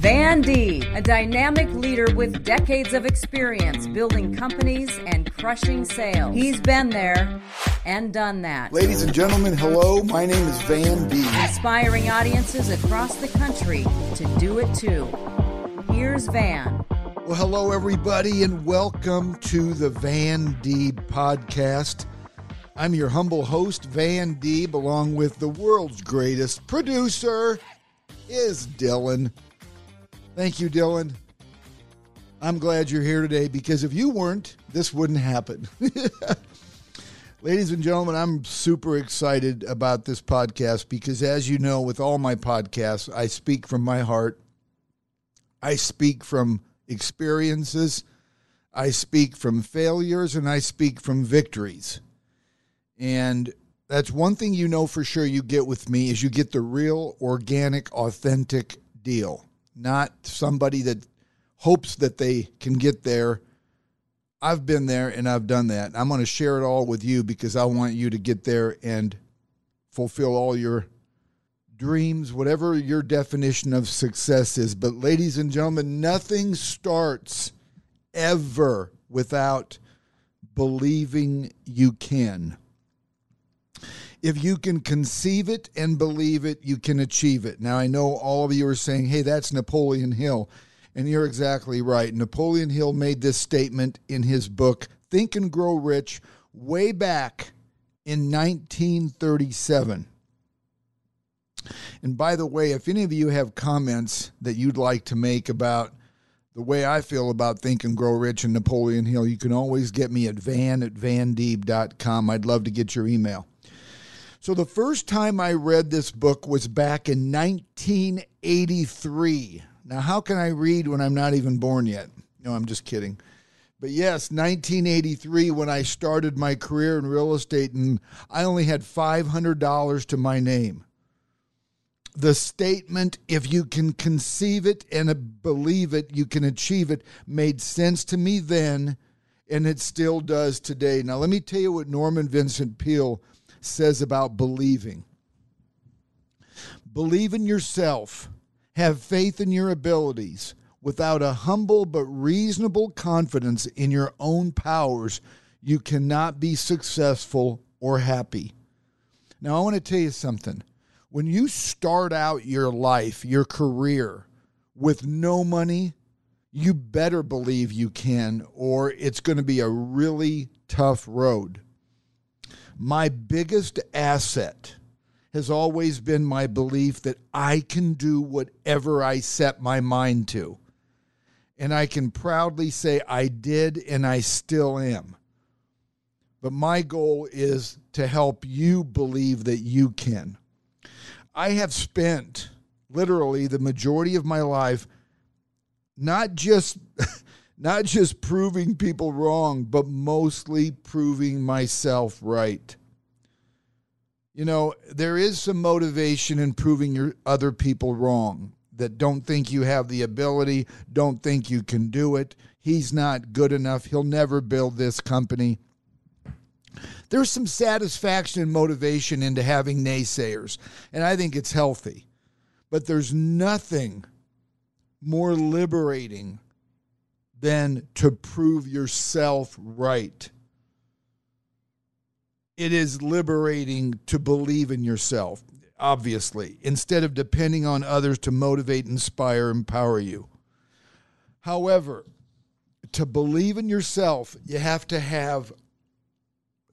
Van Deeb, a dynamic leader with decades of experience building companies and crushing sales. He's been there and done that. Ladies and gentlemen, hello. My name is Van Deeb. Inspiring audiences across the country to do it too. Here's Van. Well, hello, everybody, and welcome to the Van Deeb podcast. I'm your humble host, Van Deeb, along with the world's greatest producer, is Dylan. Thank you, Dylan. I'm glad you're here today because if you weren't, this wouldn't happen. Ladies and gentlemen, I'm super excited about this podcast because, as you know, with all my podcasts, I speak from my heart. I speak from experiences, I speak from failures, and I speak from victories. And that's one thing you know for sure you get with me is you get the real, organic, authentic deal not somebody that hopes that they can get there. I've been there and I've done that. I'm going to share it all with you because I want you to get there and fulfill all your dreams, whatever your definition of success is. But, ladies and gentlemen, nothing starts ever without believing you can. If you can conceive it and believe it, you can achieve it. Now, I know all of you are saying, hey, that's Napoleon Hill. And you're exactly right. Napoleon Hill made this statement in his book, Think and Grow Rich, way back in 1937. And by the way, if any of you have comments that you'd like to make about the way I feel about Think and Grow Rich and Napoleon Hill, you can always get me at van at vandeeb.com. I'd love to get your email. So the first time I read this book was back in 1983. Now, how can I read when I'm not even born yet? No, I'm just kidding. But yes, 1983 when I started my career in real estate and I only had $500 to my name. The statement, if you can conceive it and believe it, you can achieve it, made sense to me then, and it still does today. Now, let me tell you what Norman Vincent Peale says about believing. Believe in yourself, have faith in your abilities. Without a humble but reasonable confidence in your own powers, you cannot be successful or happy. Now, I want to tell you something. When you start out your life, your career, with no money, you better believe you can, or it's going to be a really tough road. My biggest asset has always been my belief that I can do whatever I set my mind to. And I can proudly say I did and I still am. But my goal is to help you believe that you can. I have spent literally the majority of my life not just not just proving people wrong, but mostly proving myself right. You know, there is some motivation in proving your other people wrong that don't think you have the ability, don't think you can do it. He's not good enough. He'll never build this company. There's some satisfaction and motivation into having naysayers, and I think it's healthy. But there's nothing more liberating than to prove yourself right. It is liberating to believe in yourself, obviously, instead of depending on others to motivate, inspire, empower you. However, to believe in yourself, you have to have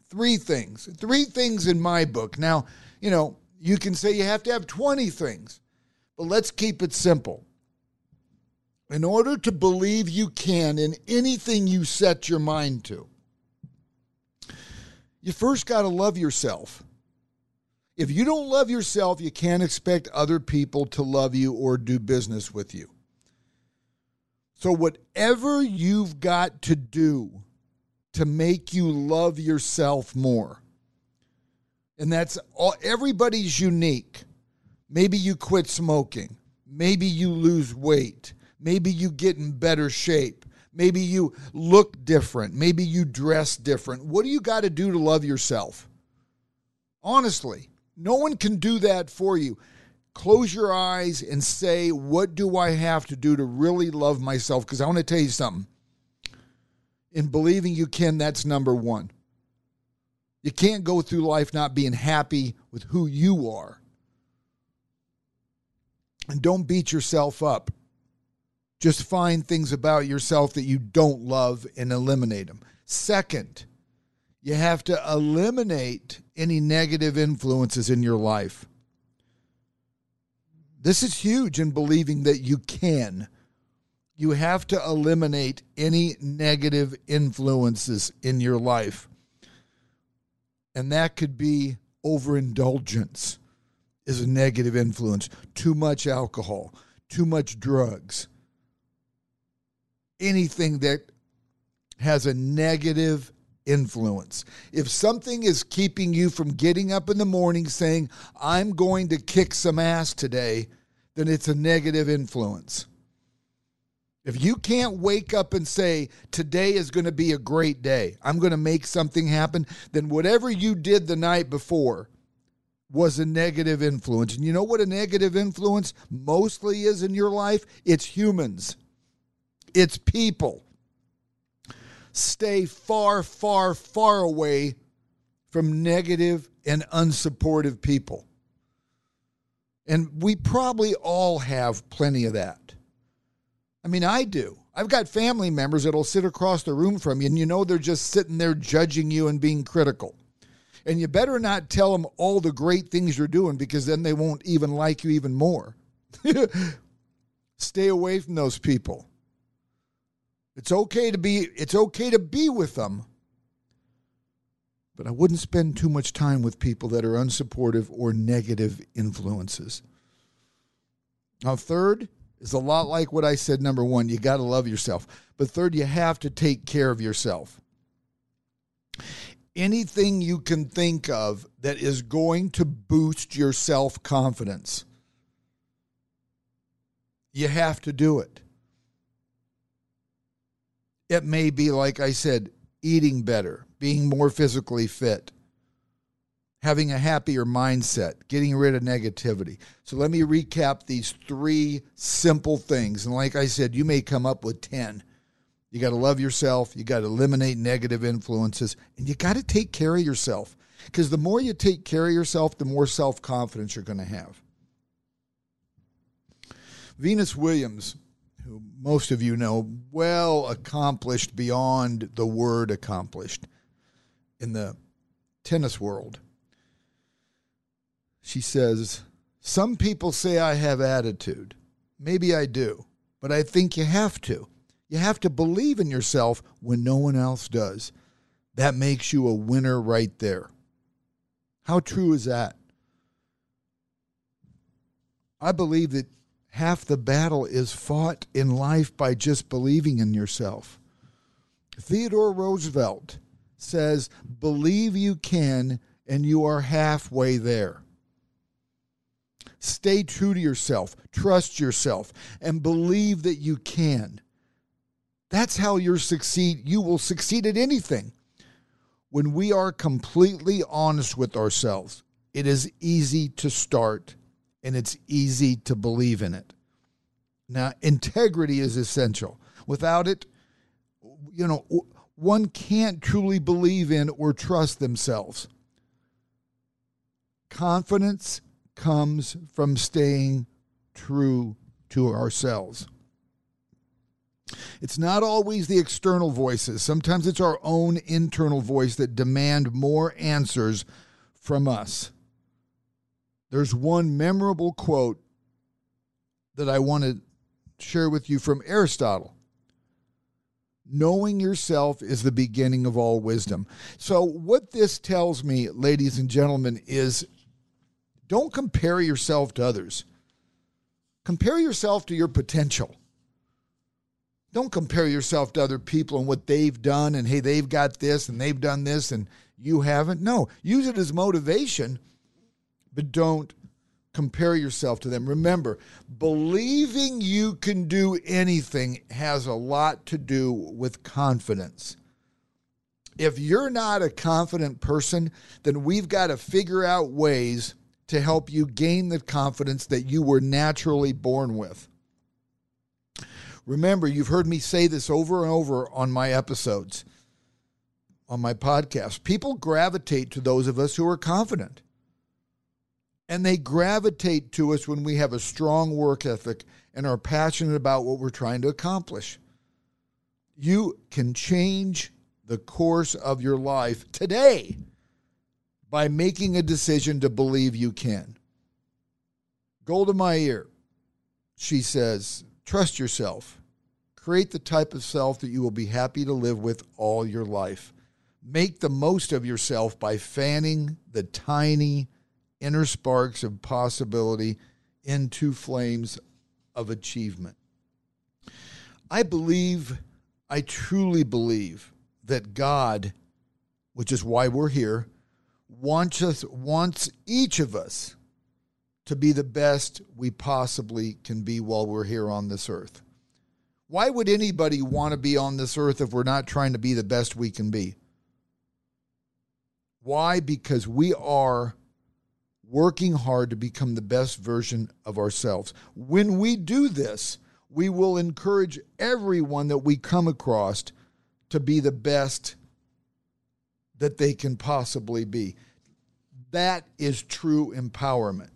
three things. Three things in my book. Now, you know, you can say you have to have 20 things, but let's keep it simple in order to believe you can in anything you set your mind to, you first got to love yourself. If you don't love yourself, you can't expect other people to love you or do business with you. So, whatever you've got to do to make you love yourself more, and that's all, everybody's unique. Maybe you quit smoking, maybe you lose weight Maybe you get in better shape. Maybe you look different. Maybe you dress different. What do you got to do to love yourself? Honestly, no one can do that for you. close your eyes and say, What do I have to do to really love myself? Because I want to tell you something. In believing you can, that's number one. You can't go through life not being happy with who you are. And don't beat yourself up. Just find things about yourself that you don't love and eliminate them. Second, you have to eliminate any negative influences in your life. This is huge in believing that you can. You have to eliminate any negative influences in your life. And that could be overindulgence is a negative influence, too much alcohol, too much drugs, anything that has a negative influence. If something is keeping you from getting up in the morning saying, I'm going to kick some ass today, then it's a negative influence. If you can't wake up and say, Today is going to be a great day, I'm going to make something happen, then whatever you did the night before was a negative influence. And you know what a negative influence mostly is in your life? It's humans, it's people stay far, far, far away from negative and unsupportive people. And we probably all have plenty of that. I mean, I do. I've got family members that'll sit across the room from you, and you know they're just sitting there judging you and being critical. And you better not tell them all the great things you're doing because then they won't even like you even more. Stay away from those people. It's okay to be it's okay to be with them. But I wouldn't spend too much time with people that are unsupportive or negative influences. Now, third is a lot like what I said. Number one, you got to love yourself. But third, you have to take care of yourself. Anything you can think of that is going to boost your self confidence, you have to do it. It may be, like I said, eating better, being more physically fit, having a happier mindset, getting rid of negativity. So let me recap these three simple things. And like I said, you may come up with 10. You got to love yourself, you got to eliminate negative influences, and you got to take care of yourself. Because the more you take care of yourself, the more self confidence you're going to have. Venus Williams most of you know, well accomplished beyond the word accomplished in the tennis world. She says, Some people say I have attitude. Maybe I do, but I think you have to. You have to believe in yourself when no one else does. That makes you a winner right there. How true is that? I believe that half the battle is fought in life by just believing in yourself. Theodore Roosevelt says, Believe you can, and you are halfway there. Stay true to yourself, trust yourself, and believe that you can. That's how you succeed. You will succeed at anything. When we are completely honest with ourselves, it is easy to start and it's easy to believe in it. Now, integrity is essential. Without it, you know, one can't truly believe in or trust themselves. Confidence comes from staying true to ourselves. It's not always the external voices. Sometimes it's our own internal voice that demand more answers from us. There's one memorable quote that I want to share with you from Aristotle. Knowing yourself is the beginning of all wisdom. So, what this tells me, ladies and gentlemen, is don't compare yourself to others. Compare yourself to your potential. Don't compare yourself to other people and what they've done and hey, they've got this and they've done this and you haven't. No, use it as motivation but don't compare yourself to them. Remember, believing you can do anything has a lot to do with confidence. If you're not a confident person, then we've got to figure out ways to help you gain the confidence that you were naturally born with. Remember, you've heard me say this over and over on my episodes, on my podcast. People gravitate to those of us who are confident. And they gravitate to us when we have a strong work ethic and are passionate about what we're trying to accomplish. You can change the course of your life today by making a decision to believe you can. Golda Meir, she says, trust yourself. Create the type of self that you will be happy to live with all your life. Make the most of yourself by fanning the tiny inner sparks of possibility into flames of achievement. I believe, I truly believe that God, which is why we're here, wants us wants each of us to be the best we possibly can be while we're here on this earth. Why would anybody want to be on this earth if we're not trying to be the best we can be? Why? Because we are working hard to become the best version of ourselves. When we do this, we will encourage everyone that we come across to be the best that they can possibly be. That is true empowerment.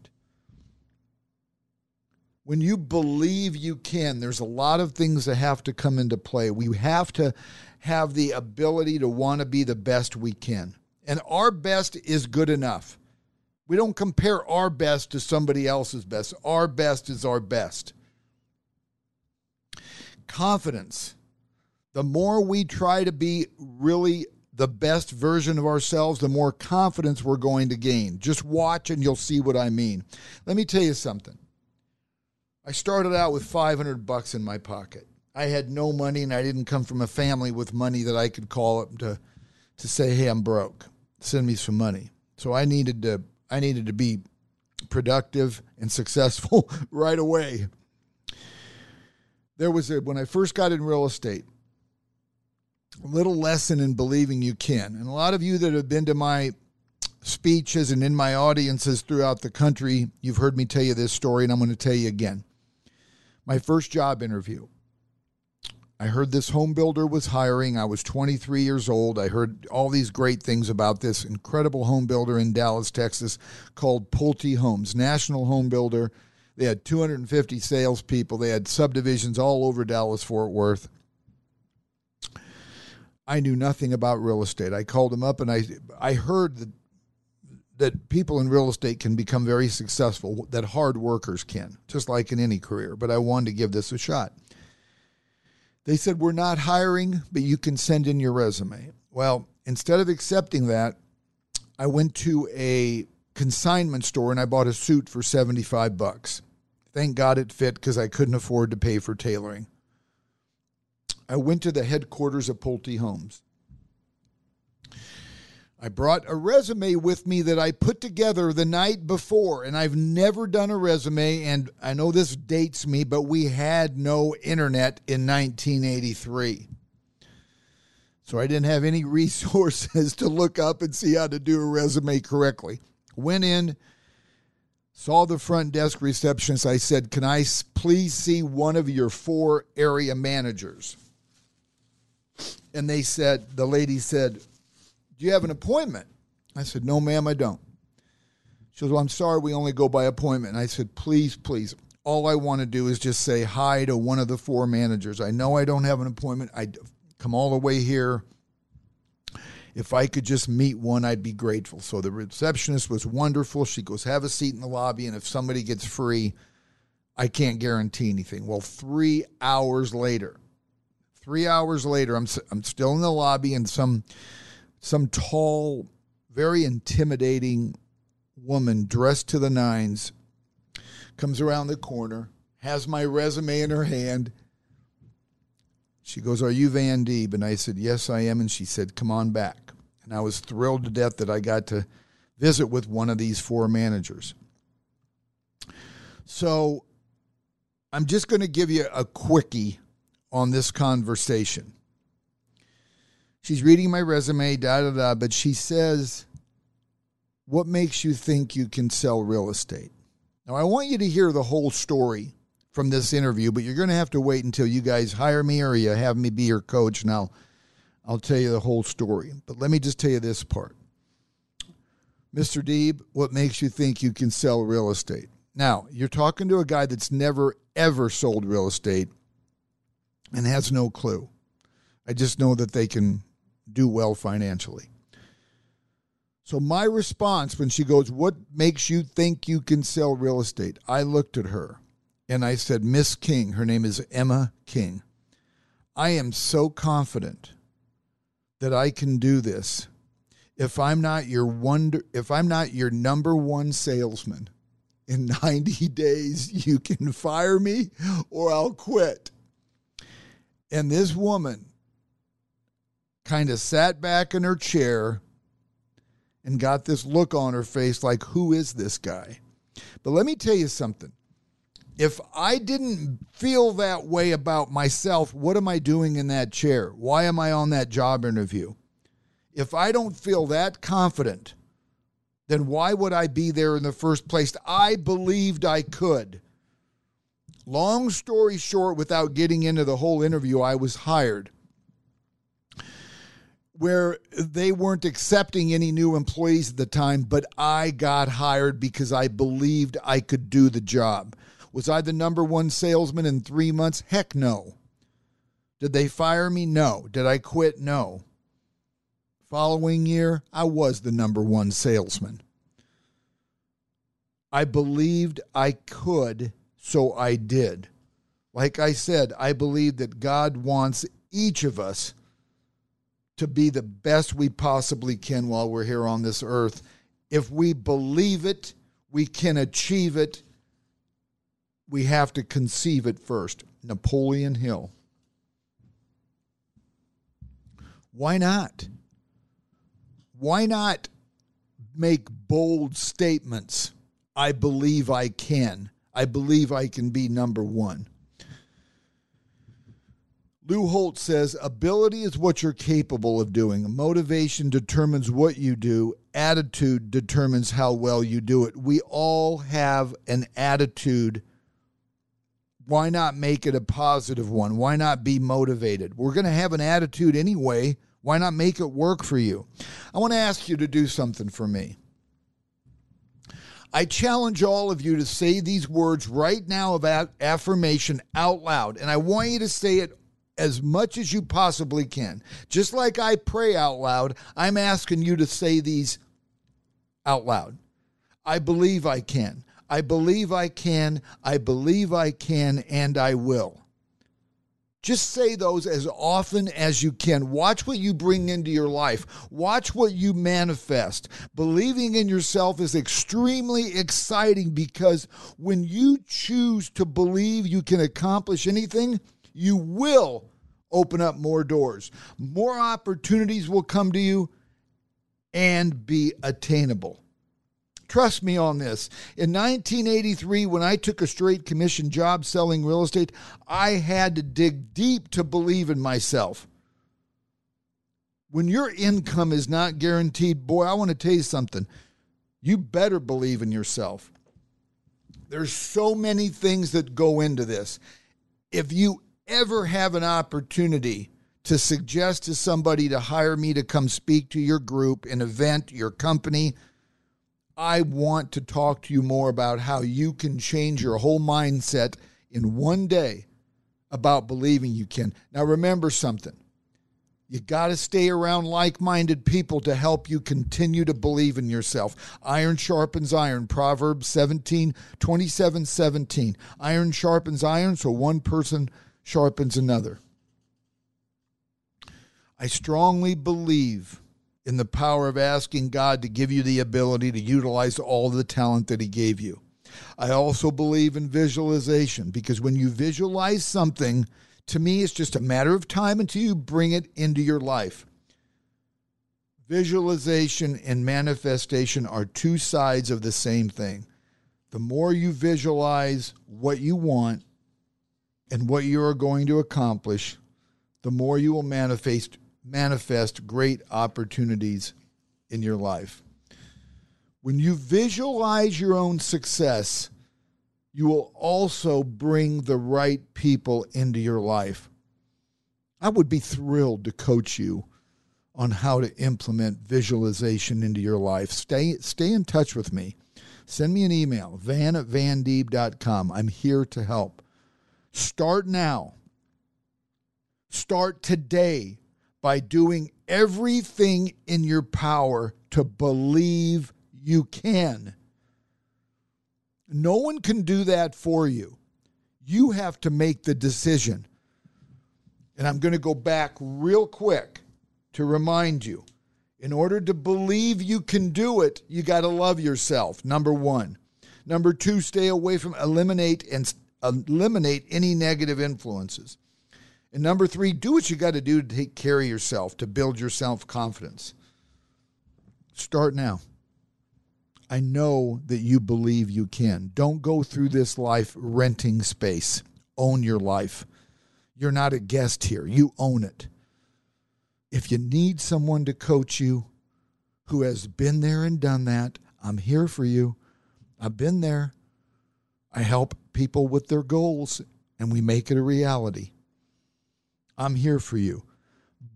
When you believe you can, there's a lot of things that have to come into play. We have to have the ability to want to be the best we can. And our best is good enough. We don't compare our best to somebody else's best. Our best is our best. Confidence. The more we try to be really the best version of ourselves, the more confidence we're going to gain. Just watch and you'll see what I mean. Let me tell you something. I started out with 500 bucks in my pocket. I had no money and I didn't come from a family with money that I could call up to to say, "Hey, I'm broke. Send me some money." So I needed to I needed to be productive and successful right away. There was a, when I first got in real estate, a little lesson in believing you can. And a lot of you that have been to my speeches and in my audiences throughout the country, you've heard me tell you this story, and I'm going to tell you again. My first job interview. I heard this home builder was hiring. I was 23 years old. I heard all these great things about this incredible home builder in Dallas, Texas called Pulte Homes, national home builder. They had 250 salespeople. They had subdivisions all over Dallas, Fort Worth. I knew nothing about real estate. I called him up and I I heard that that people in real estate can become very successful, that hard workers can, just like in any career. But I wanted to give this a shot. They said, We're not hiring, but you can send in your resume. Well, instead of accepting that, I went to a consignment store and I bought a suit for 75 bucks. Thank God it fit because I couldn't afford to pay for tailoring. I went to the headquarters of Pulte Homes. I brought a resume with me that I put together the night before, and I've never done a resume. And I know this dates me, but we had no internet in 1983. So I didn't have any resources to look up and see how to do a resume correctly. Went in, saw the front desk receptionist. I said, Can I please see one of your four area managers? And they said, The lady said, do you have an appointment? I said, No, ma'am, I don't. She goes, Well, I'm sorry, we only go by appointment. And I said, Please, please. All I want to do is just say hi to one of the four managers. I know I don't have an appointment. I come all the way here. If I could just meet one, I'd be grateful. So the receptionist was wonderful. She goes, Have a seat in the lobby, and if somebody gets free, I can't guarantee anything. Well, three hours later, three hours later, I'm, I'm still in the lobby, and some some tall, very intimidating woman dressed to the nines comes around the corner, has my resume in her hand. She goes, Are you Van Deeb? And I said, Yes, I am. And she said, Come on back. And I was thrilled to death that I got to visit with one of these four managers. So I'm just going to give you a quickie on this conversation she's reading my resume, da da da, but she says, what makes you think you can sell real estate? Now, I want you to hear the whole story from this interview, but you're going to have to wait until you guys hire me or you have me be your coach, and I'll, I'll tell you the whole story. But let me just tell you this part. Mr. Deeb, what makes you think you can sell real estate? Now, you're talking to a guy that's never, ever sold real estate and has no clue. I just know that they can do well financially. So, my response when she goes, What makes you think you can sell real estate? I looked at her and I said, Miss King, her name is Emma King. I am so confident that I can do this. If I'm not your wonder, if I'm not your number one salesman in 90 days, you can fire me or I'll quit. And this woman kind of sat back in her chair and got this look on her face like, who is this guy? But let me tell you something. If I didn't feel that way about myself, what am I doing in that chair? Why am I on that job interview? If I don't feel that confident, then why would I be there in the first place? I believed I could. Long story short, without getting into the whole interview, I was hired where they weren't accepting any new employees at the time, but I got hired because I believed I could do the job. Was I the number one salesman in three months? Heck no. Did they fire me? No. Did I quit? No. Following year, I was the number one salesman. I believed I could, so I did. Like I said, I believe that God wants each of us to be the best we possibly can while we're here on this earth. If we believe it, we can achieve it. We have to conceive it first. Napoleon Hill. Why not? Why not make bold statements? I believe I can. I believe I can be number one. Lou Holtz says ability is what you're capable of doing. Motivation determines what you do. Attitude determines how well you do it. We all have an attitude. Why not make it a positive one? Why not be motivated? We're going to have an attitude anyway. Why not make it work for you? I want to ask you to do something for me. I challenge all of you to say these words right now of affirmation out loud. And I want you to say it as much as you possibly can. Just like I pray out loud, I'm asking you to say these out loud. I believe I can. I believe I can. I believe I can, and I will. Just say those as often as you can. Watch what you bring into your life. Watch what you manifest. Believing in yourself is extremely exciting because when you choose to believe you can accomplish anything, you will open up more doors. More opportunities will come to you and be attainable. Trust me on this. In 1983, when I took a straight commission job selling real estate, I had to dig deep to believe in myself. When your income is not guaranteed, boy, I want to tell you something. You better believe in yourself. There's so many things that go into this. If you ever have an opportunity to suggest to somebody to hire me to come speak to your group, an event, your company, I want to talk to you more about how you can change your whole mindset in one day about believing you can. Now, remember something. You got to stay around like minded people to help you continue to believe in yourself. Iron sharpens iron. Proverbs 17, 27, 17. Iron sharpens iron, so one person sharpens another. I strongly believe in the power of asking God to give you the ability to utilize all the talent that He gave you. I also believe in visualization because when you visualize something, to me, it's just a matter of time until you bring it into your life. Visualization and manifestation are two sides of the same thing. The more you visualize what you want, and what you are going to accomplish, the more you will manifest manifest great opportunities in your life. When you visualize your own success, you will also bring the right people into your life. I would be thrilled to coach you on how to implement visualization into your life. Stay stay in touch with me. Send me an email, van at vandeeb.com. I'm here to help. Start now. Start today by doing everything in your power to believe you can. No one can do that for you. You have to make the decision. And I'm going to go back real quick to remind you in order to believe you can do it, you got to love yourself. Number 1. Number 2, stay away from eliminate and eliminate any negative influences. And number 3, do what you got to do to take care of yourself, to build your self-confidence. Start now. I know that you believe you can. Don't go through this life renting space. Own your life. You're not a guest here. You own it. If you need someone to coach you who has been there and done that, I'm here for you. I've been there. I help people with their goals and we make it a reality. I'm here for you.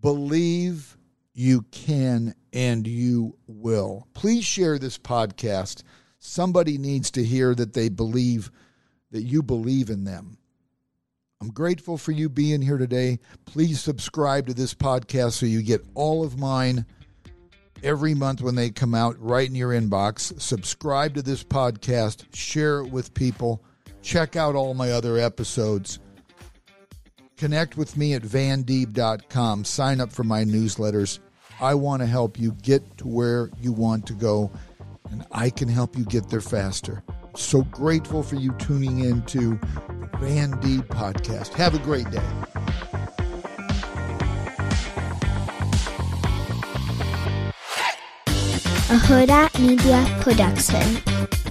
Believe you can and you will. Please share this podcast. Somebody needs to hear that they believe that you believe in them. I'm grateful for you being here today. Please subscribe to this podcast so you get all of mine every month when they come out right in your inbox. Subscribe to this podcast, share it with people, check out all my other episodes. Connect with me at vandeeb.com. Sign up for my newsletters. I want to help you get to where you want to go, and I can help you get there faster. So grateful for you tuning in to Van Deeb Podcast. Have a great day. A Hurrdat Media Production.